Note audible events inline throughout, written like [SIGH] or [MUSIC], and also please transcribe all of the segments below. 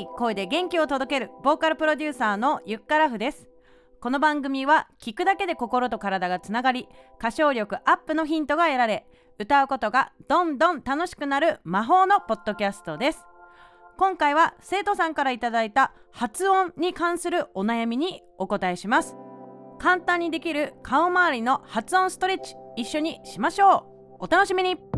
イエーイ声で元気を届けるボーカルプロデューサーのゆっからふです。この番組は聞くだけで心と体がつながり歌唱力アップのヒントが得られ歌うことがどんどん楽しくなる魔法のポッドキャストです。今回は生徒さんからいただいた発音に関するお悩みにお答えします。簡単にできる顔周りの発音ストレッチ一緒にしましょう。お楽しみに。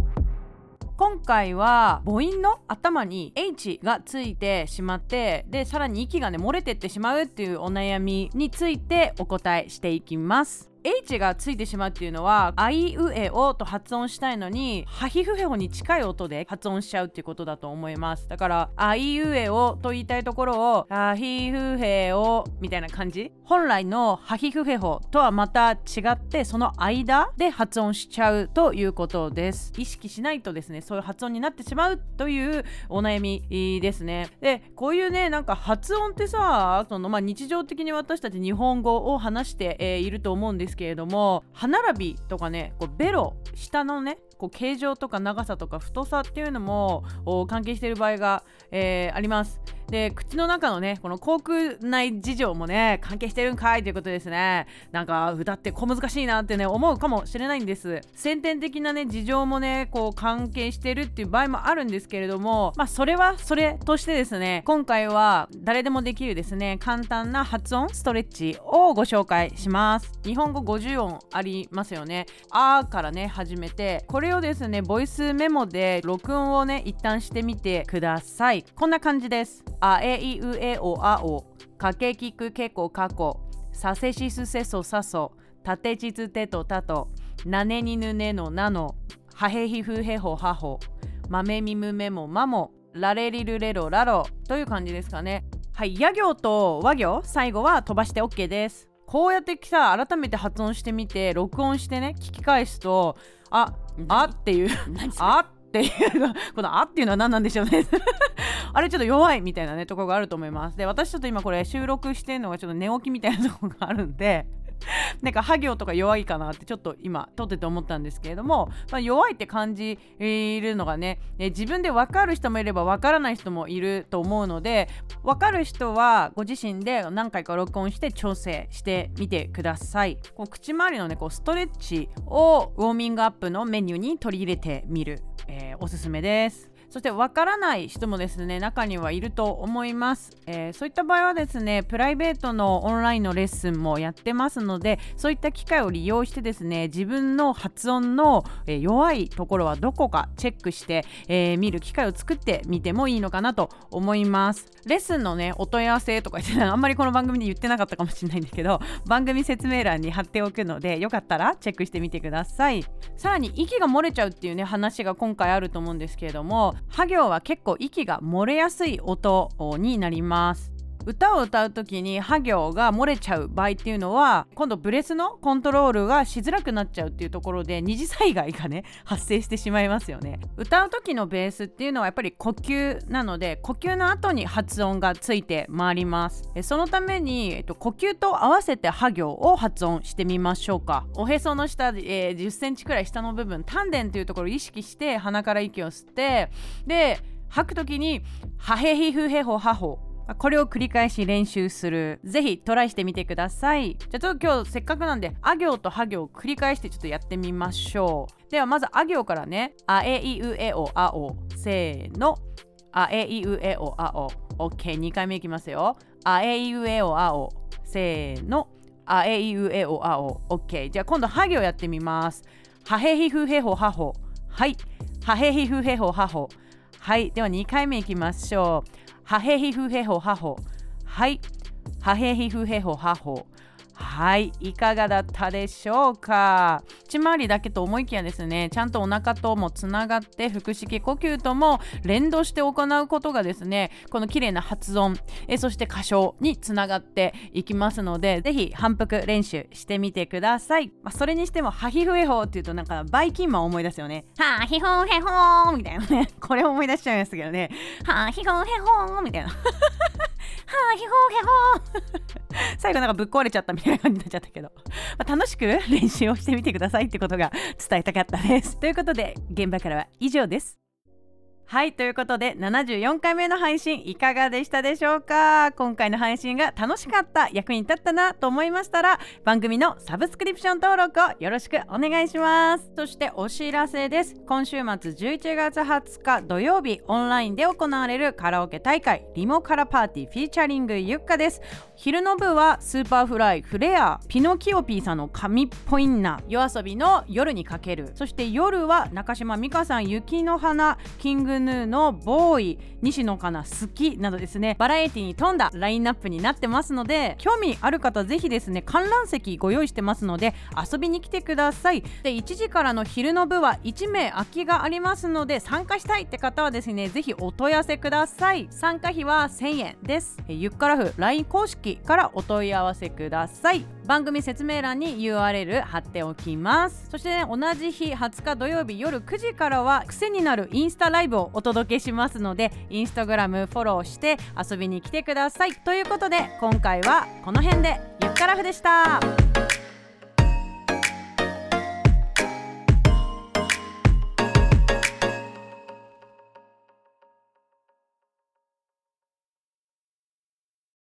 今回は母音の頭に H がついてしまってでさらに息がね漏れてってしまうっていうお悩みについてお答えしていきます。H がついてしまうっていうのはあいうえおと発音したいのにハヒフヘホに近い音で発音しちゃうっていうことだと思います。だからあいうえおと言いたいところをハヒフヘオみたいな感じ。本来のハヒフヘホとはまた違ってその間で発音しちゃうということです。意識しないとですねそういう発音になってしまうというお悩みですね。でこういうねなんか発音ってさその、まあ、日常的に私たち日本語を話して、えー、いると思うんですですけれども歯並びとかねこうベロ下のねこう形状とか長さとか太さっていうのも関係している場合が、えー、あります。で口の中のねこの口腔内事情もね関係してるんかいということですね。なんか歌って小難しいなってね思うかもしれないんです。先天的なね事情もねこう関係してるっていう場合もあるんですけれどもまあそれはそれとしてですね今回は誰でもできるですね簡単な発音ストレッチをご紹介します。日本語50音ありますよね。あーからね始めてこれをですねボイスメモで録音をね一旦してみてください。こんな感じです。あえいうえおあおかけきくけこかこさせしすせそさそたてちつてとたとなねにぬねのなのはへひふへほはほまめみむめもまもられりるれろらろという感じですかね。はいや行と和行最後は飛ばして OK です。こうやってさ改めて発音してみて録音してね聞き返すとああっていうあっっていうこの「あ」っていうのは何なんでしょうねあれちょっと弱いみたいなねとこがあると思いますで私ちょっと今これ収録してるのがちょっと寝起きみたいなとこがあるんで [LAUGHS] なんか、ハ行とか弱いかなってちょっと今、撮ってて思ったんですけれども、まあ、弱いって感じるのがね、え自分で分かる人もいれば分からない人もいると思うので、分かる人はご自身で何回か録音して調整してみてください。こう口周りのね、こうストレッチをウォーミングアップのメニューに取り入れてみる、えー、おすすめです。そしてわからない人もですね中にはいると思います、えー、そういった場合はですねプライベートのオンラインのレッスンもやってますのでそういった機会を利用してですね自分の発音の、えー、弱いところはどこかチェックして、えー、見る機会を作ってみてもいいのかなと思います。レッスンのねお問い合わせとか言ってあんまりこの番組で言ってなかったかもしれないんですけど [LAUGHS] 番組説明欄に貼っておくのでよかったらチェックしてみてください。さらに息が漏れちゃうっていうね話が今回あると思うんですけれどもハ行は結構息が漏れやすい音になります。歌を歌う時にハ行が漏れちゃう場合っていうのは今度ブレスのコントロールがしづらくなっちゃうっていうところで二次災害がね [LAUGHS] 発生してしまいますよね。歌う時のベースっていうのはやっぱり呼吸なので呼吸の後に発音がついて回ります。そのために、えっと、呼吸と合わせてハ行を発音してみましょうか。おへその下、えー、10センチくらい下の部分丹田というところを意識して鼻から息を吸ってで吐く時にハヘヒフヘホハホ。これを繰り返し練習する。ぜひトライしてみてください。じゃあちょっと今日せっかくなんで、あ行とは行を繰り返してちょっとやってみましょう。ではまずあ行からね、あえいうえおあお。せーの。あえいうえおあお。OK。2回目いきますよ。あえいうえおあお。せーの。あえいうえおあお。OK。じゃあ今度は行やってみます。はへひふへほはほ。はい。はへひふへほはほ。はい。では2回目いきましょう。はへひふへほはほ。はい。はへひふへほはほ。はいいかがだったでしょうか？内回りだけと思いきやですねちゃんとお腹ともつながって腹式呼吸とも連動して行うことがですねこの綺麗な発音えそして歌唱につながっていきますのでぜひ反復練習してみてください、まあ、それにしてもハヒフエホーっていうとなんかバイキンマン思い出すよね。ハヒホヘホーみたいなね。[LAUGHS] これ思い出しちゃいますけどね。ハヒホヘホーみたいな。[LAUGHS] あ、ひほへほ最後なんかぶっ壊れちゃったみたいな感じになっちゃったけど、まあ、楽しく練習をしてみてくださいってことが伝えたかったです。ということで、現場からは以上です。はいということで74回目の配信いかがでしたでしょうか？今回の配信が楽しかった役に立ったなと思いましたら番組のサブスクリプション登録をよろしくお願いします。そしてお知らせです。今週末11月20日土曜日オンラインで行われるカラオケ大会リモカラパーティーフィーチャリングゆっかです。昼の部は Superflyフレアピノキオピーさんの神っぽいな YOASOBI の夜に駆ける。そして夜は中島美嘉さん雪の花 King Gnu のボーイ西野カナ好きなどですねバラエティに富んだラインナップになってますので興味ある方ぜひですね観覧席ご用意してますので遊びに来てください。で1時からの昼の部は1名空きがありますので参加したいって方はですねぜひお問い合わせください。参加費は1000円です。ゆっからふ LINE 公式からお問い合わせください。番組説明欄に URL 貼っておきます。そして、ね、同じ日20日土曜日夜9時からは癖になるインスタライブをお届けしますのでインスタグラムフォローして遊びに来てください。ということで今回はこの辺でゆっからふでした。